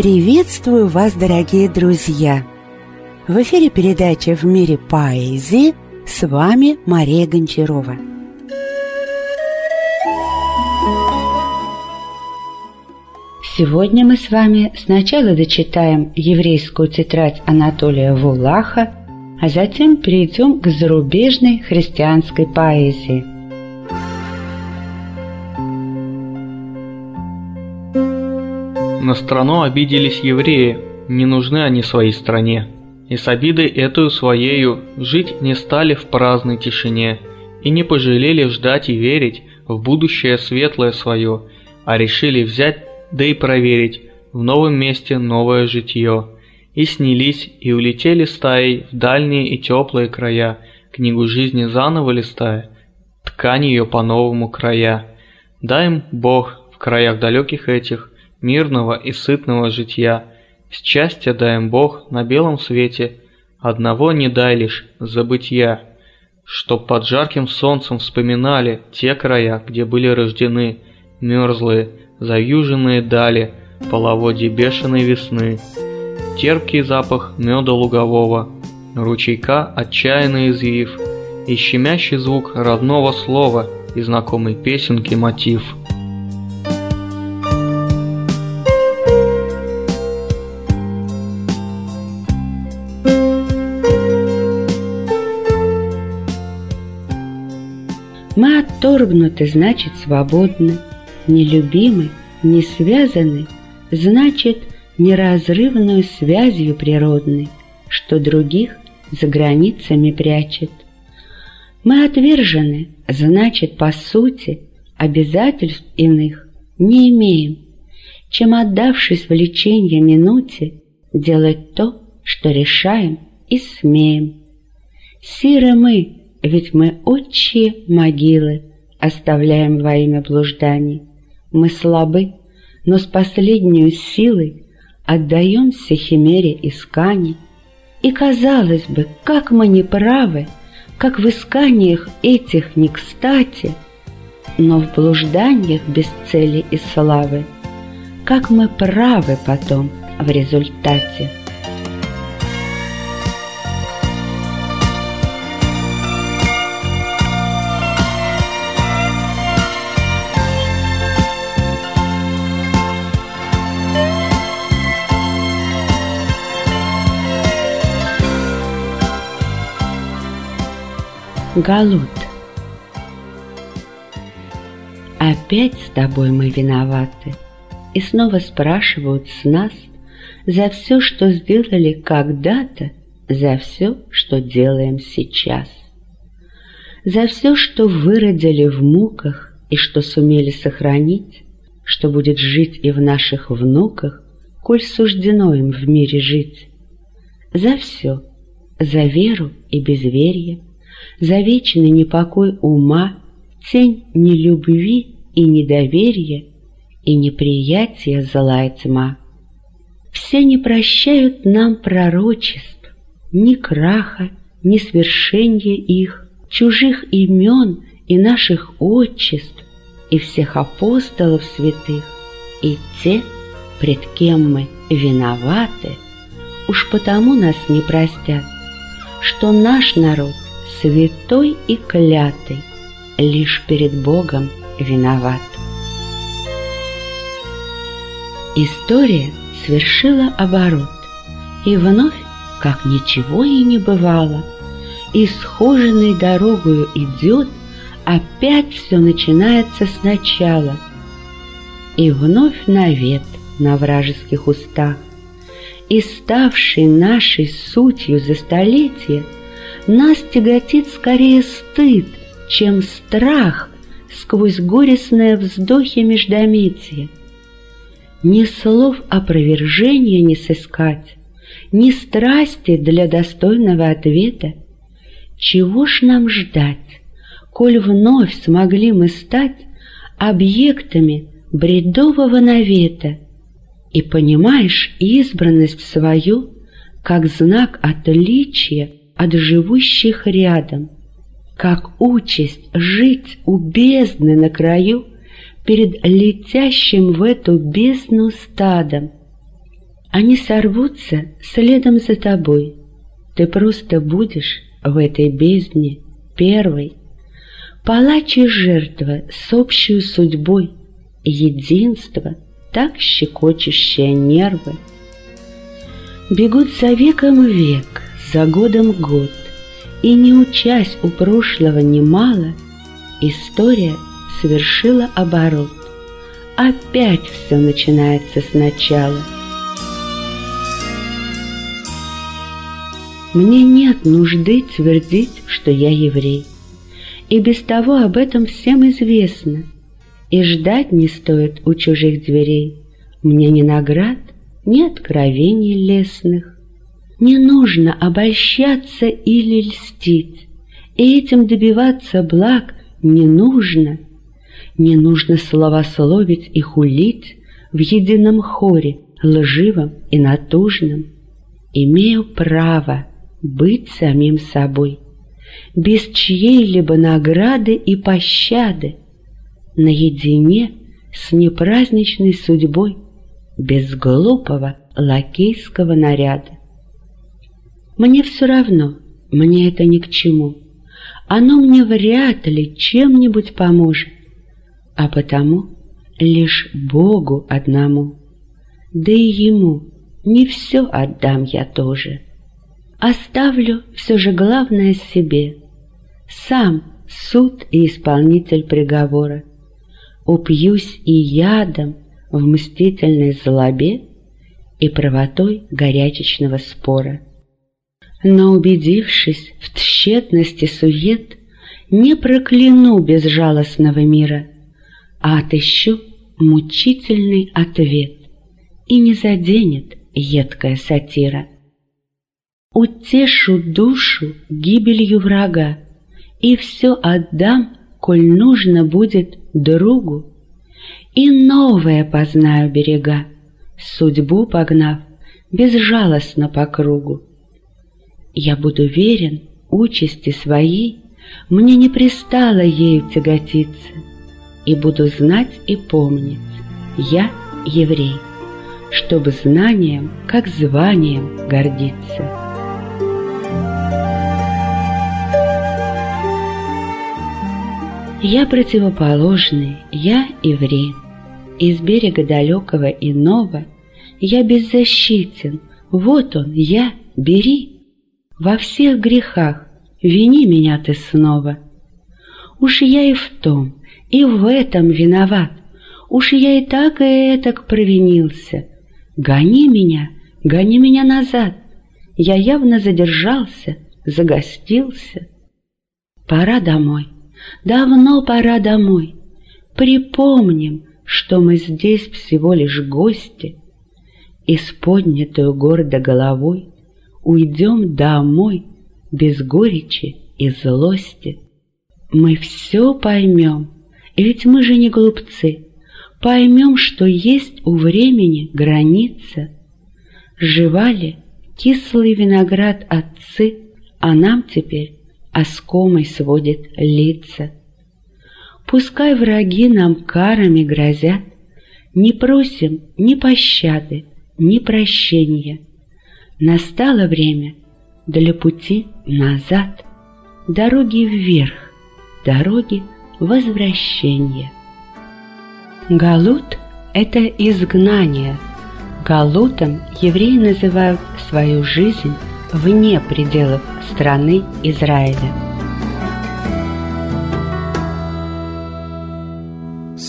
Приветствую вас, дорогие друзья! В эфире передача «В мире поэзии» с вами Мария Гончарова. Сегодня мы с вами сначала дочитаем еврейскую тетрадь Анатолия Вулаха, а затем перейдем к зарубежной христианской поэзии. На страну обиделись евреи, не нужны они своей стране. И с обидой эту своею жить не стали в праздной тишине, и не пожалели ждать и верить в будущее светлое свое, а решили взять да и проверить в новом месте новое житье. И снялись, и улетели стаей в дальние и теплые края, книгу жизни заново листая, ткань ее по-новому края. Дай им Бог в краях далеких этих мирного и сытного житья. Счастья дай им Бог на белом свете, одного не дай лишь забытья, чтоб под жарким солнцем вспоминали те края, где были рождены, мерзлые, заюженные дали, половодье бешеной весны. Терпкий запах меда лугового, ручейка отчаянно извив, и щемящий звук родного слова и знакомой песенки мотив – отторгнуты, значит, свободны, нелюбимы, не связаны, значит, неразрывную связью природной, что других за границами прячет. Мы отвержены, значит, по сути, обязательств иных не имеем, чем, отдавшись влечению минуте, делать то, что решаем и смеем. Сиры мы, ведь мы отчие могилы оставляем во имя блужданий. Мы слабы, но с последней силой отдаемся химере исканий. И, казалось бы, как мы не правы, как в исканиях этих не кстати, но в блужданиях без цели и славы, как мы правы потом в результате. Галут. Опять с тобой мы виноваты, И снова спрашивают с нас За все, что сделали когда-то, За все, что делаем сейчас. За все, что выродили в муках И что сумели сохранить, Что будет жить и в наших внуках, Коль суждено им в мире жить. За все, за веру и безверие, за вечный непокой ума, тень нелюбви и недоверия и неприятия злая тьма. Все не прощают нам пророчеств, ни краха, ни свершения их, чужих имен и наших отчеств, и всех апостолов святых, и те, пред кем мы виноваты, уж потому нас не простят, что наш народ святой и клятый, лишь перед Богом виноват. История свершила оборот, и вновь, как ничего и не бывало, исхоженной дорогою идет, опять все начинается сначала. И вновь навет на вражеских устах, и ставший нашей сутью за столетие – нас тяготит скорее стыд, чем страх сквозь горестные вздохи междометия. Ни слов опровержения не сыскать, ни страсти для достойного ответа. Чего ж нам ждать, коль вновь смогли мы стать объектами бредового навета? И понимаешь избранность свою как знак отличия от живущих рядом, как участь жить у бездны на краю перед летящим в эту бездну стадом. Они сорвутся следом за тобой. Ты просто будешь в этой бездне первой. Палач и жертва с общей судьбой, Единство, так щекочущее нервы. Бегут за веком век, за годом год, И не учась у прошлого немало, История совершила оборот. Опять все начинается сначала. Мне нет нужды твердить, что я еврей. И без того об этом всем известно. И ждать не стоит у чужих дверей. Мне ни наград, ни откровений лесных. Не нужно обольщаться или льстить, И этим добиваться благ не нужно. Не нужно словословить и хулить В едином хоре, лживом и натужном. Имею право быть самим собой, без чьей-либо награды и пощады, наедине с непраздничной судьбой, без глупого лакейского наряда. Мне все равно, мне это ни к чему, оно мне вряд ли чем-нибудь поможет, а потому лишь Богу одному, да и Ему не все отдам я тоже. Оставлю все же главное себе. Сам суд и исполнитель приговора. Упьюсь и ядом в мстительной злобе и правотой горячечного спора. Но убедившись в тщетности сует, не прокляну безжалостного мира, а отыщу мучительный ответ, и не заденет едкая сатира. Утешу душу гибелью врага, И все отдам, коль нужно будет другу. И новое познаю берега, Судьбу погнав безжалостно по кругу. Я буду верен участи своей, Мне не пристало ею тяготиться, И буду знать и помнить, я еврей, Чтобы знанием, как званием гордиться. Я противоположный, я еврей. Из берега далекого иного Я беззащитен, вот он, я, бери. Во всех грехах вини меня ты снова. Уж я и в том, и в этом виноват, Уж я и так и этак провинился. Гони меня, гони меня назад. Я явно задержался, загостился. Пора домой. Давно пора домой. Припомним, что мы здесь всего лишь гости, И с поднятую гордо головой Уйдем домой без горечи и злости. Мы все поймем, ведь мы же не глупцы, Поймем, что есть у времени граница. Жевали кислый виноград отцы, А нам теперь оскомой сводит лица. Пускай враги нам карами грозят, Не просим ни пощады, ни прощения. Настало время для пути назад, Дороги вверх, дороги возвращения. Галут — это изгнание. Галутом евреи называют свою жизнь вне пределов страны Израиля.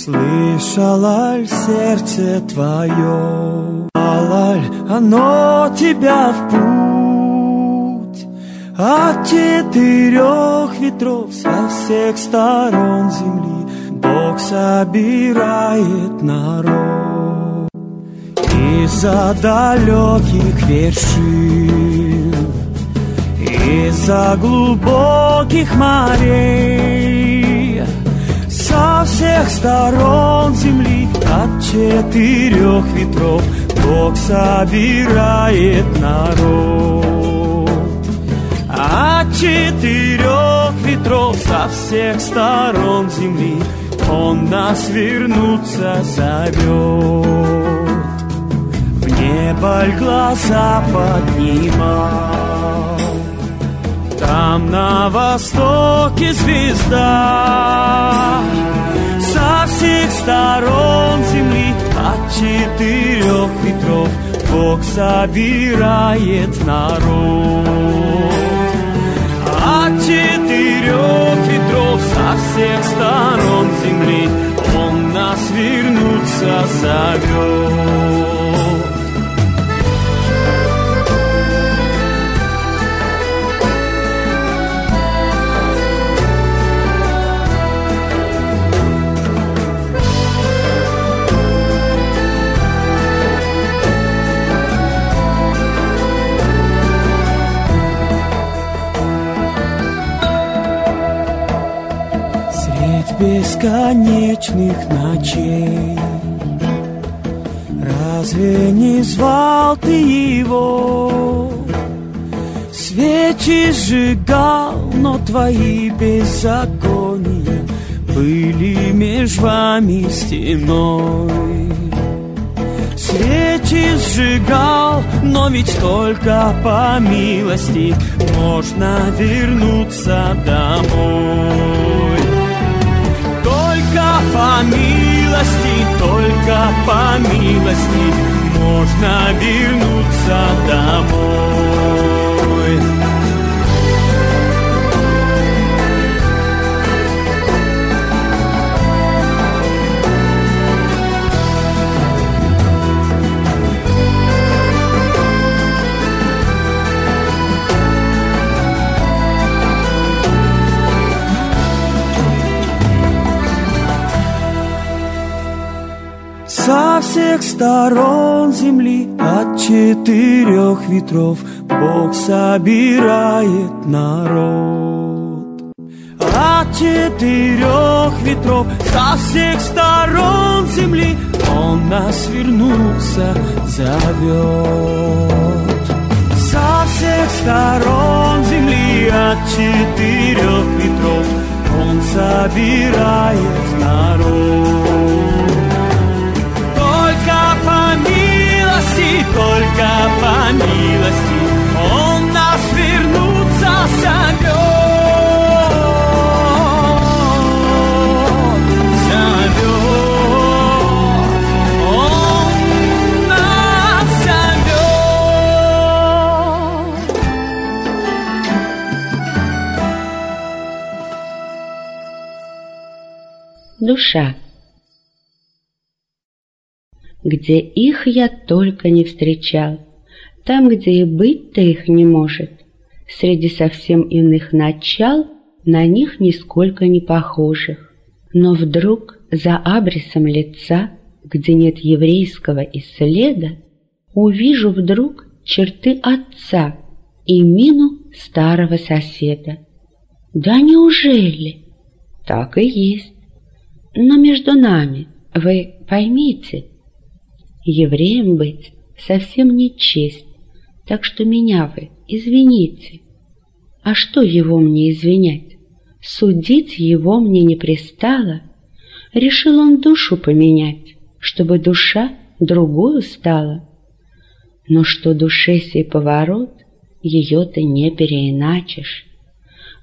Слышала ль сердце твое, Алаль, оно тебя в путь? От четырех ветров со всех сторон земли Бог собирает народ. Из-за далеких вершин из-за глубоких морей Со всех сторон земли От четырех ветров Бог собирает народ От четырех ветров Со всех сторон земли Он нас вернуться зовет небо глаза поднимал. Там на востоке звезда. Со всех сторон земли От четырех ветров Бог собирает народ. От четырех ветров Со всех сторон земли Он нас вернуться зовет бесконечных ночей. Разве не звал ты его? Свечи сжигал, но твои беззакония Были меж вами стеной. Свечи сжигал, но ведь только по милости Можно вернуться домой по милости, только по милости можно вернуться домой. Со всех сторон земли от четырех ветров Бог собирает народ. От четырех ветров со всех сторон земли Он нас вернуться зовет. Со всех сторон земли от четырех ветров Он собирает Душа где их я только не встречал, там, где и быть-то их не может, среди совсем иных начал, на них нисколько не похожих. Но вдруг за абрисом лица, где нет еврейского и следа, увижу вдруг черты отца и мину старого соседа. Да неужели? Так и есть. Но между нами, вы поймите, Евреем быть совсем не честь, так что меня вы извините. А что его мне извинять? Судить его мне не пристало. Решил он душу поменять, чтобы душа другую стала. Но что душе сей поворот, ее ты не переиначишь.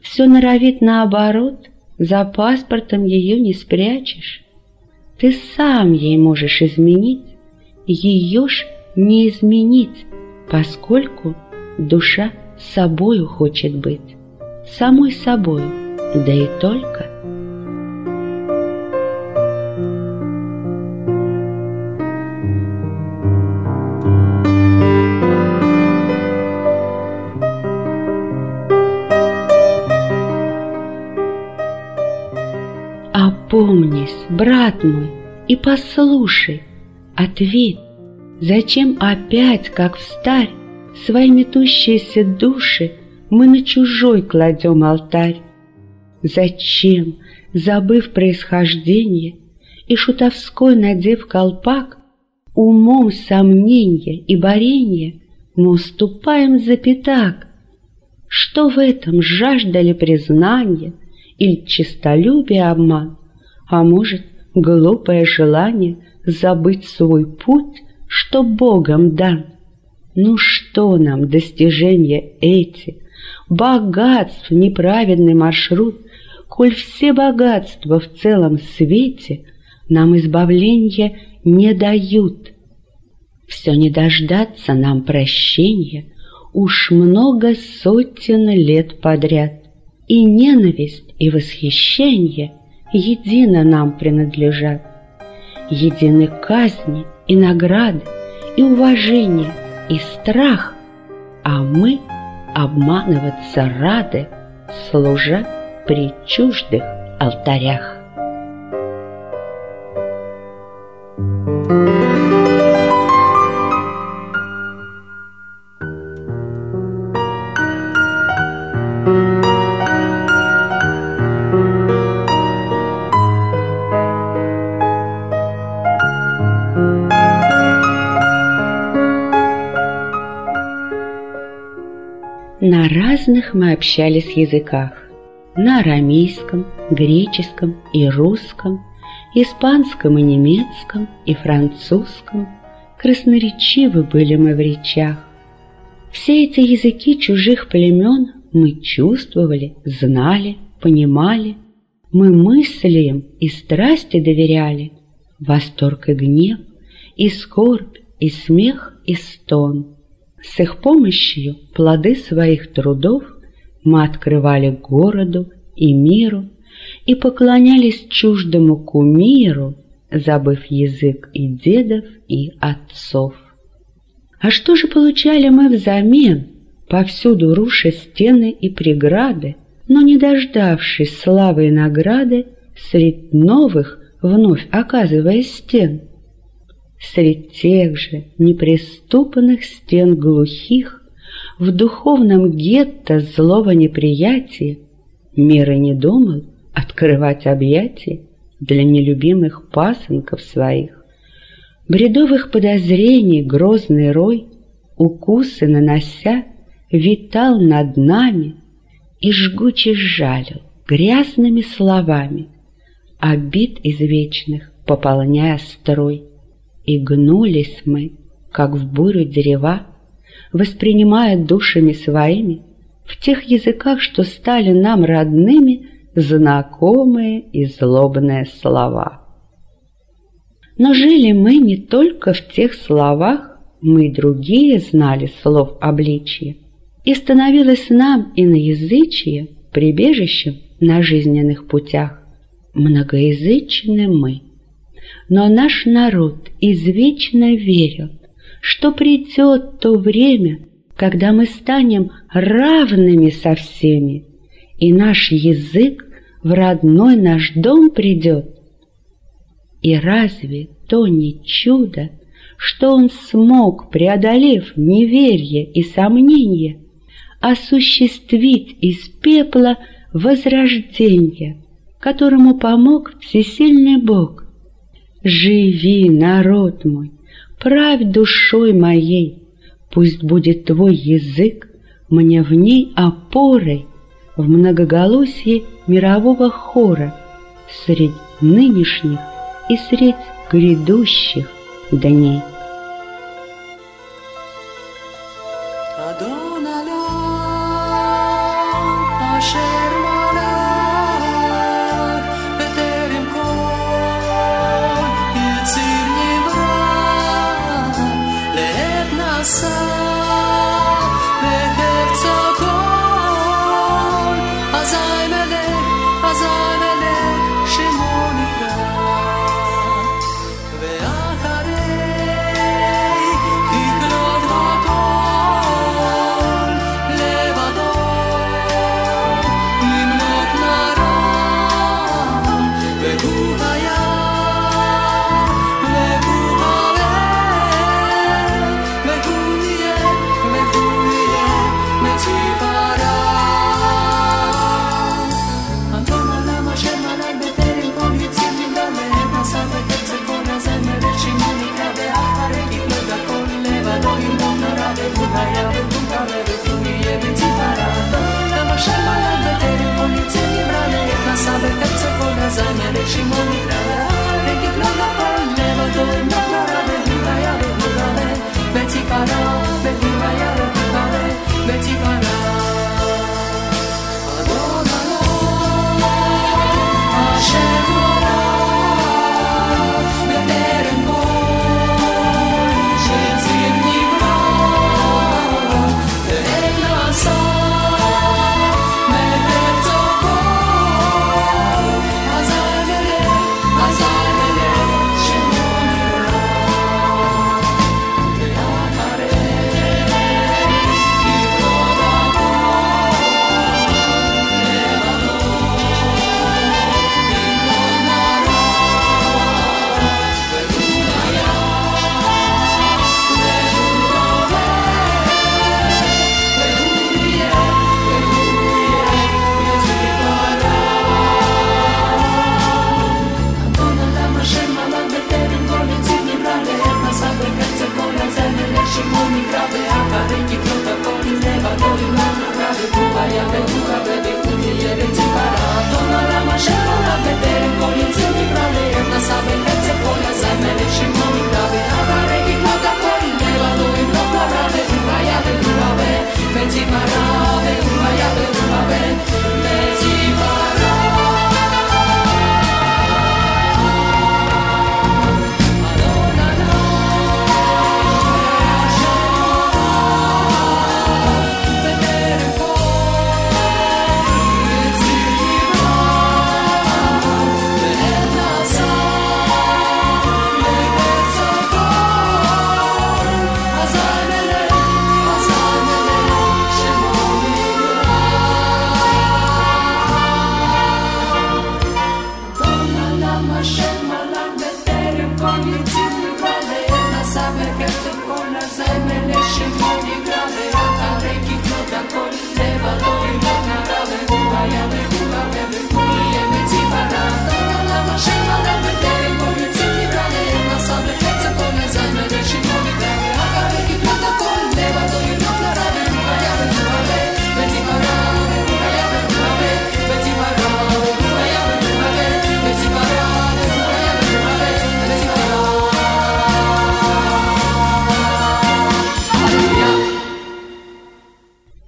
Все норовит наоборот, за паспортом ее не спрячешь. Ты сам ей можешь изменить, ее ж не изменить, поскольку душа собою хочет быть, самой собою, да и только. Брат мой, и послушай, Ответь, зачем опять, как в старь, Свои метущиеся души Мы на чужой кладем алтарь? Зачем, забыв происхождение И шутовской надев колпак, Умом сомнения и борения Мы уступаем за пятак? Что в этом жаждали признания Или честолюбие обман, А может, глупое желание забыть свой путь что Богом дан. Ну что нам достижения эти, богатств неправедный маршрут, коль все богатства в целом свете нам избавления не дают. Все не дождаться нам прощения уж много сотен лет подряд, и ненависть и восхищение едино нам принадлежат. Едины казни и награды, и уважение, и страх, а мы обманываться рады, служа при чуждых алтарях. На общались языках. На арамейском, греческом и русском, испанском и немецком и французском. Красноречивы были мы в речах. Все эти языки чужих племен мы чувствовали, знали, понимали. Мы мысли им и страсти доверяли. Восторг и гнев, и скорбь, и смех, и стон — с их помощью плоды своих трудов мы открывали городу и миру и поклонялись чуждому кумиру, забыв язык и дедов, и отцов. А что же получали мы взамен, повсюду руша стены и преграды, но не дождавшись славы и награды, средь новых вновь оказываясь стен? Средь тех же неприступных стен глухих, В духовном гетто злого неприятия Мир и не думал открывать объятия Для нелюбимых пасынков своих. Бредовых подозрений грозный рой, Укусы нанося, витал над нами И жгуче жалил грязными словами, Обид извечных пополняя строй. И гнулись мы, как в бурю дерева, Воспринимая душами своими В тех языках, что стали нам родными, Знакомые и злобные слова. Но жили мы не только в тех словах, Мы другие знали слов обличия, И становилось нам иноязычие Прибежищем на жизненных путях. Многоязычны мы — но наш народ извечно верил, что придет то время, когда мы станем равными со всеми, и наш язык в родной наш дом придет. И разве то не чудо, что он смог, преодолев неверие и сомнение, осуществить из пепла возрождение, которому помог всесильный Бог, Живи, народ мой, правь душой моей, Пусть будет твой язык мне в ней опорой В многоголосье мирового хора Средь нынешних и средь грядущих дней. neste mundo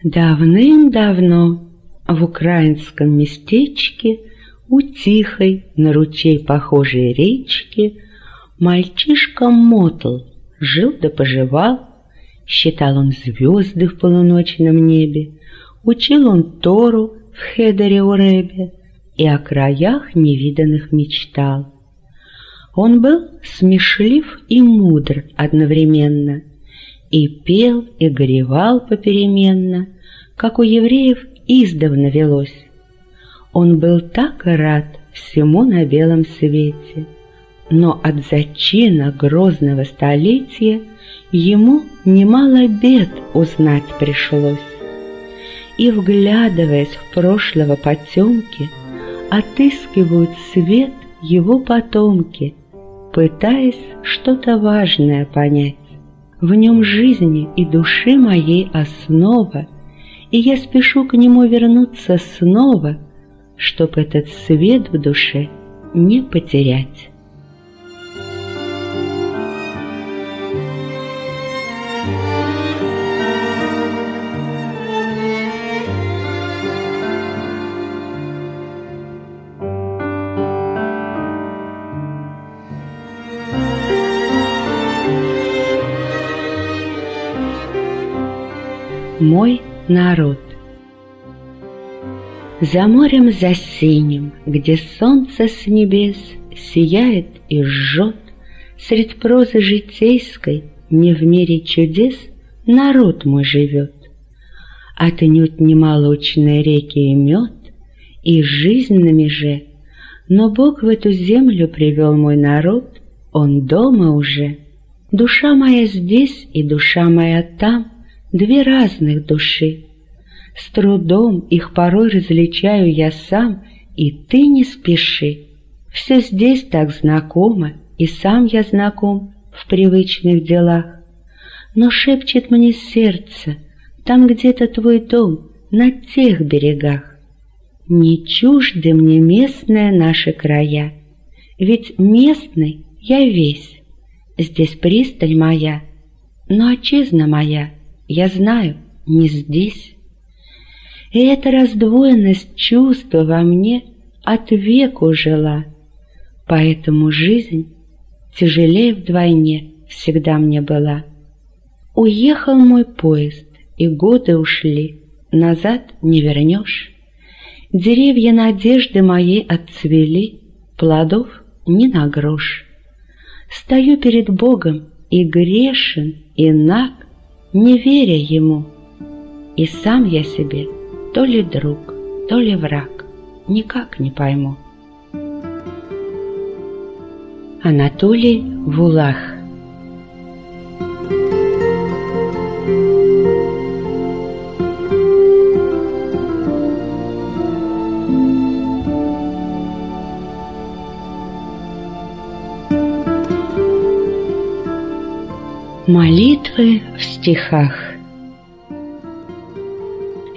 Давным-давно в украинском местечке у тихой на ручей похожей речки мальчишка Мотл жил да поживал, считал он звезды в полуночном небе, учил он Тору в Хедере Уребе и о краях невиданных мечтал. Он был смешлив и мудр одновременно, и пел, и горевал попеременно, как у евреев издавна велось. Он был так рад всему на белом свете, но от зачина грозного столетия ему немало бед узнать пришлось. И, вглядываясь в прошлого потемки, отыскивают свет его потомки, пытаясь что-то важное понять. В нем жизни и души моей основа, и я спешу к нему вернуться снова, чтоб этот свет в душе не потерять. Народ. За морем за синим, где солнце с небес Сияет и жжет, Средь прозы житейской, не в мире чудес, Народ мой живет. Отнюдь не молочные реки и мед, И жизнь на меже, Но Бог в эту землю привел мой народ, Он дома уже. Душа моя здесь и душа моя там — две разных души. С трудом их порой различаю я сам, и ты не спеши. Все здесь так знакомо, и сам я знаком в привычных делах. Но шепчет мне сердце, там где-то твой дом, на тех берегах. Не чужды мне местные наши края, ведь местный я весь. Здесь присталь моя, но отчизна моя — я знаю, не здесь. И эта раздвоенность чувства во мне от веку жила, поэтому жизнь тяжелее вдвойне всегда мне была. Уехал мой поезд, и годы ушли, назад не вернешь. Деревья надежды моей отцвели, плодов ни на грош. Стою перед Богом и грешен, и наг, не веря ему. И сам я себе то ли друг, то ли враг, никак не пойму. Анатолий Вулах Молитвы в стихах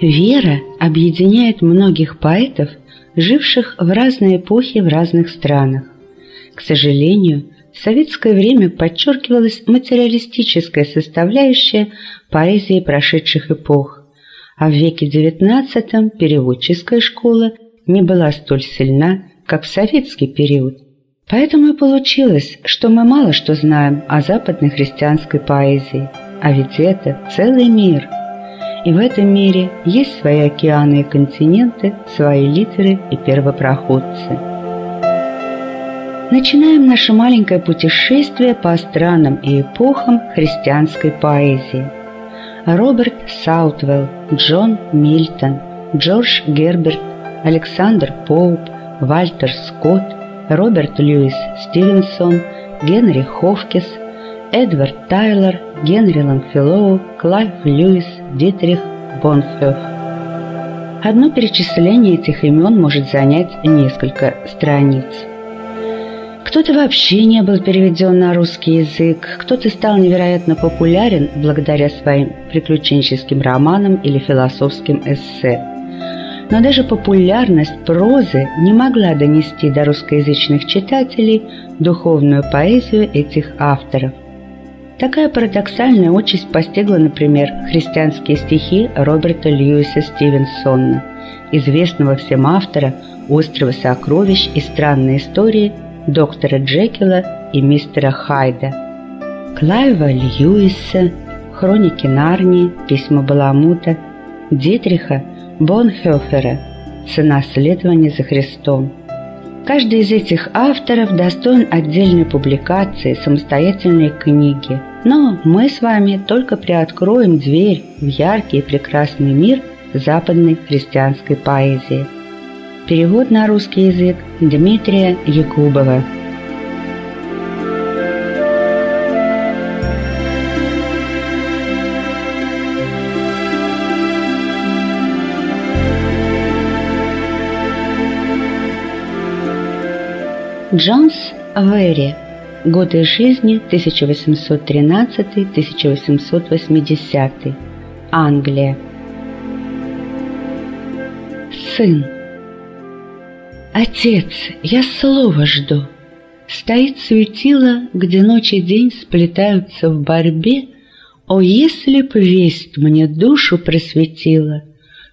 Вера объединяет многих поэтов, живших в разные эпохи в разных странах. К сожалению, в советское время подчеркивалась материалистическая составляющая поэзии прошедших эпох, а в веке XIX переводческая школа не была столь сильна, как в советский период. Поэтому и получилось, что мы мало что знаем о западной христианской поэзии, а ведь это целый мир. И в этом мире есть свои океаны и континенты, свои литеры и первопроходцы. Начинаем наше маленькое путешествие по странам и эпохам христианской поэзии. Роберт Саутвелл, Джон Мильтон, Джордж Герберт, Александр Поуп, Вальтер Скотт, Роберт Льюис Стивенсон, Генри Хофкис, Эдвард Тайлер, Генри Лонгфелло, Клайв Льюис, Дитрих Бонхёффер. Одно перечисление этих имен может занять несколько страниц. Кто-то вообще не был переведен на русский язык, кто-то стал невероятно популярен благодаря своим приключенческим романам или философским эссе но даже популярность прозы не могла донести до русскоязычных читателей духовную поэзию этих авторов. Такая парадоксальная участь постигла, например, христианские стихи Роберта Льюиса Стивенсона, известного всем автора «Острова сокровищ» и «Странные истории» доктора Джекила и мистера Хайда. Клайва Льюиса, Хроники Нарнии, Письма Баламута, Дитриха Бонхёфера «Цена следования за Христом», Каждый из этих авторов достоин отдельной публикации, самостоятельной книги. Но мы с вами только приоткроем дверь в яркий и прекрасный мир западной христианской поэзии. Перевод на русский язык Дмитрия Якубова. Джонс Вэри. Годы жизни 1813-1880. Англия. Сын. Отец, я слова жду. Стоит светило, где ночь и день сплетаются в борьбе. О, если б весть мне душу просветила,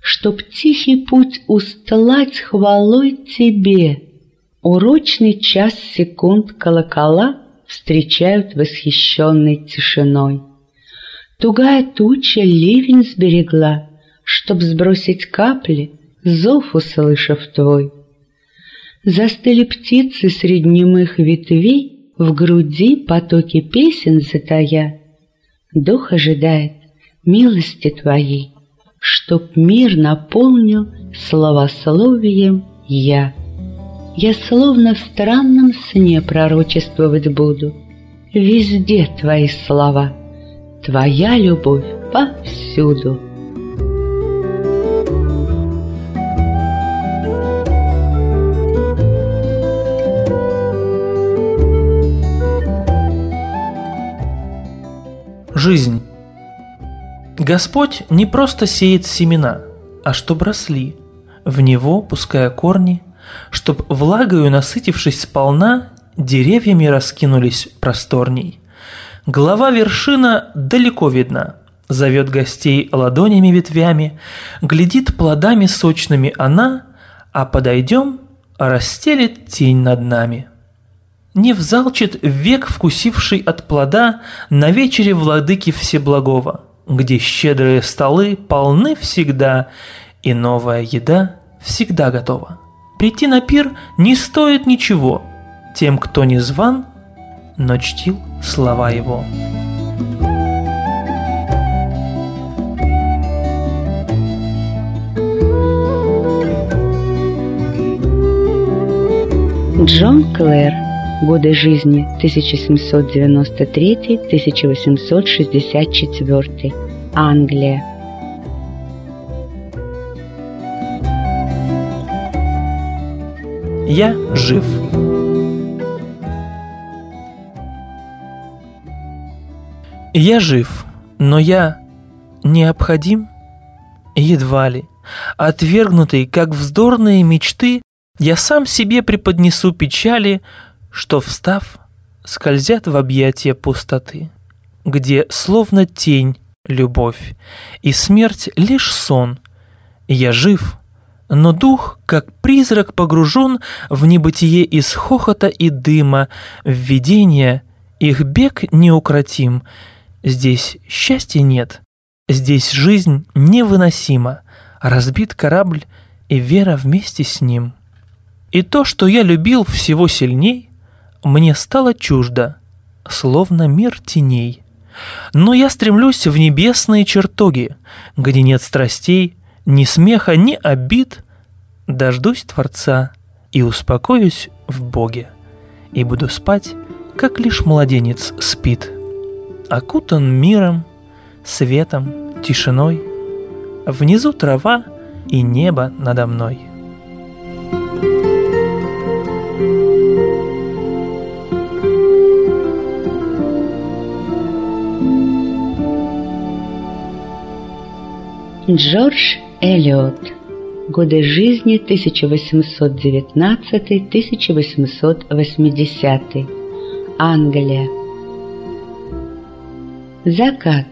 Чтоб тихий путь устлать хвалой тебе — Урочный час секунд колокола Встречают восхищенной тишиной. Тугая туча ливень сберегла, Чтоб сбросить капли, зов услышав твой. Застыли птицы среди немых ветвей, В груди потоки песен затая. Дух ожидает милости твоей, Чтоб мир наполнил словословием я. Я словно в странном сне пророчествовать буду. Везде твои слова, твоя любовь повсюду. Жизнь. Господь не просто сеет семена, а чтоб росли, в него пуская корни – чтоб влагою насытившись сполна, деревьями раскинулись просторней. Глава вершина далеко видна, зовет гостей ладонями ветвями, глядит плодами сочными она, а подойдем, расстелит тень над нами. Не взалчит век вкусивший от плода на вечере владыки Всеблагого, где щедрые столы полны всегда, и новая еда всегда готова. Прийти на пир не стоит ничего тем, кто не зван, но чтил слова его. Джон Клэр. Годы жизни 1793-1864. Англия. Я жив. Я жив, но я необходим? Едва ли. Отвергнутый, как вздорные мечты, я сам себе преподнесу печали, что, встав, скользят в объятия пустоты, где словно тень любовь, и смерть лишь сон. Я жив, но дух, как призрак, погружен в небытие из хохота и дыма, в видение, их бег неукротим. Здесь счастья нет, здесь жизнь невыносима, разбит корабль и вера вместе с ним. И то, что я любил всего сильней, мне стало чуждо, словно мир теней. Но я стремлюсь в небесные чертоги, где нет страстей, ни смеха, ни обид, дождусь Творца и успокоюсь в Боге, и буду спать, как лишь младенец спит, окутан миром, светом, тишиной, внизу трава и небо надо мной. Джордж Эллиот. Годы жизни 1819-1880. Англия. Закат.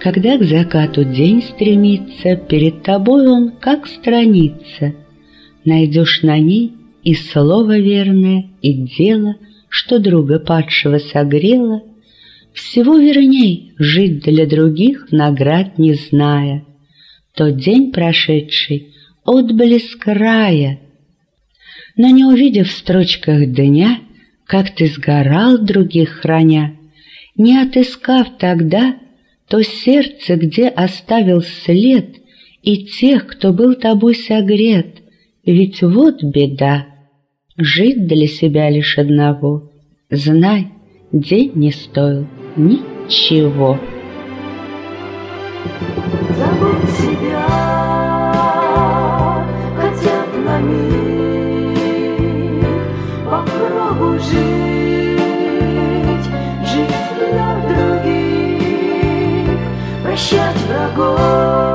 Когда к закату день стремится, Перед тобой он как страница. Найдешь на ней и слово верное, И дело, что друга падшего согрело, Всего верней жить для других наград не зная. Тот день прошедший — отблеск рая. Но не увидев в строчках дня, Как ты сгорал других храня, Не отыскав тогда то сердце, где оставил след, И тех, кто был тобой согрет, Ведь вот беда — жить для себя лишь одного. Знай, день не стоил ничего. Забудь себя хотя бы на миг, попробуй жить, жить для других, прощать врагов,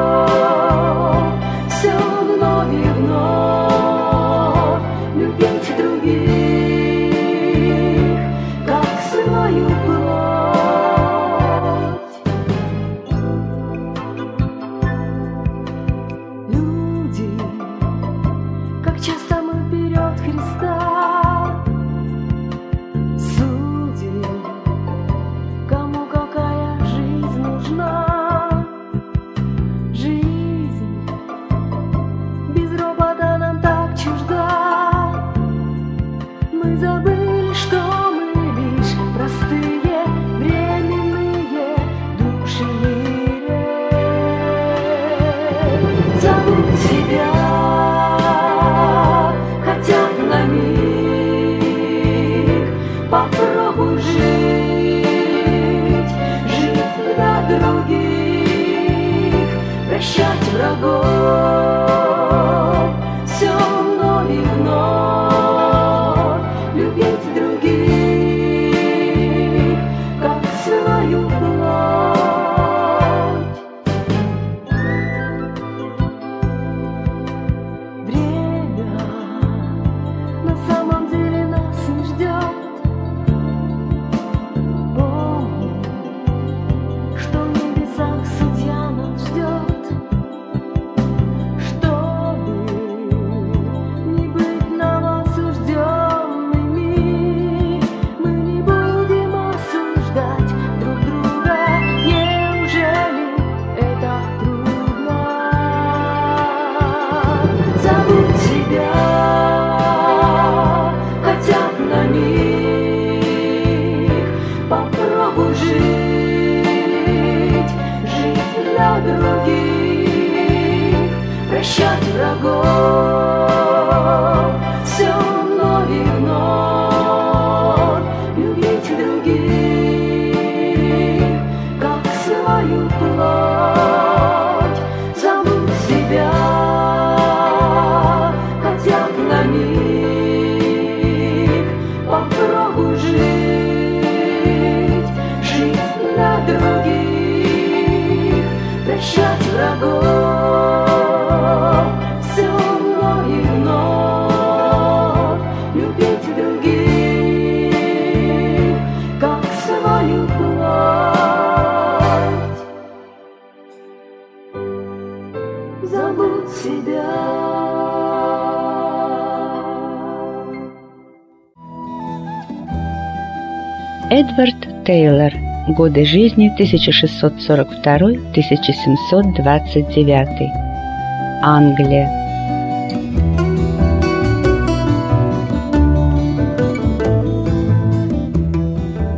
Эдвард Тейлор. Годы жизни 1642-1729. Англия.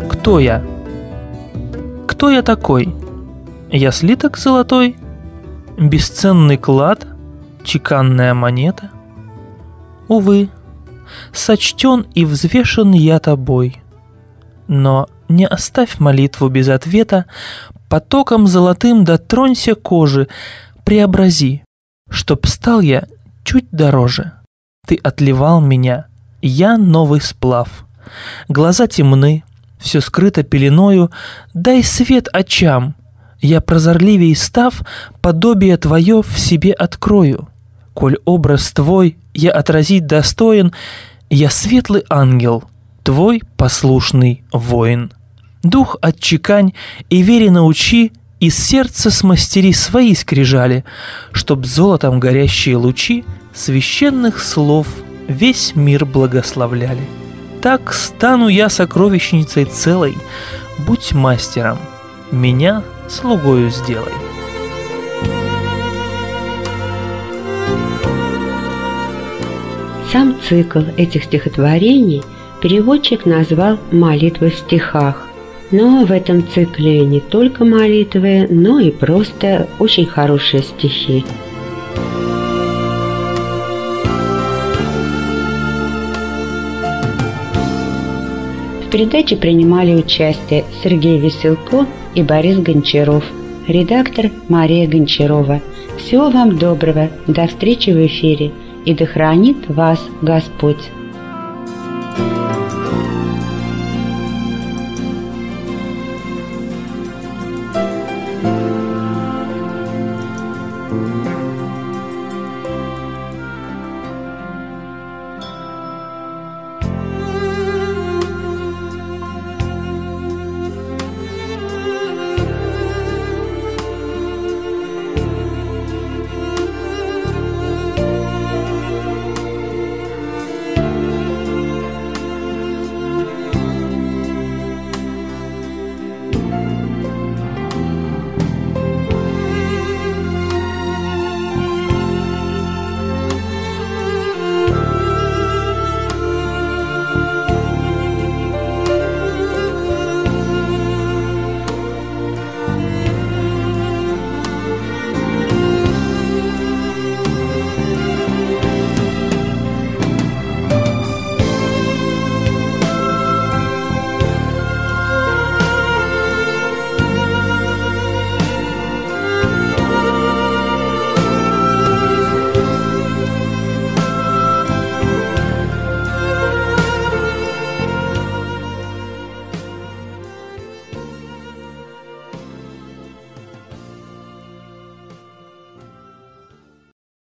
Кто я? Кто я такой? Я слиток золотой? Бесценный клад? Чеканная монета? Увы, сочтен и взвешен я тобой. Но не оставь молитву без ответа, потоком золотым дотронься кожи, преобрази, чтоб стал я чуть дороже. Ты отливал меня, я новый сплав. Глаза темны, все скрыто пеленою, дай свет очам. Я прозорливей став, подобие твое в себе открою. Коль образ твой я отразить достоин, я светлый ангел, твой послушный воин. Дух отчекань и вере научи, из сердца смастери свои скрижали, Чтоб золотом горящие лучи священных слов весь мир благословляли. Так стану я сокровищницей целой, будь мастером, меня слугою сделай. Сам цикл этих стихотворений переводчик назвал «Молитвы в стихах». Но в этом цикле не только молитвы, но и просто очень хорошие стихи. В передаче принимали участие Сергей Веселко и Борис Гончаров, редактор Мария Гончарова. Всего вам доброго, до встречи в эфире и да хранит вас Господь.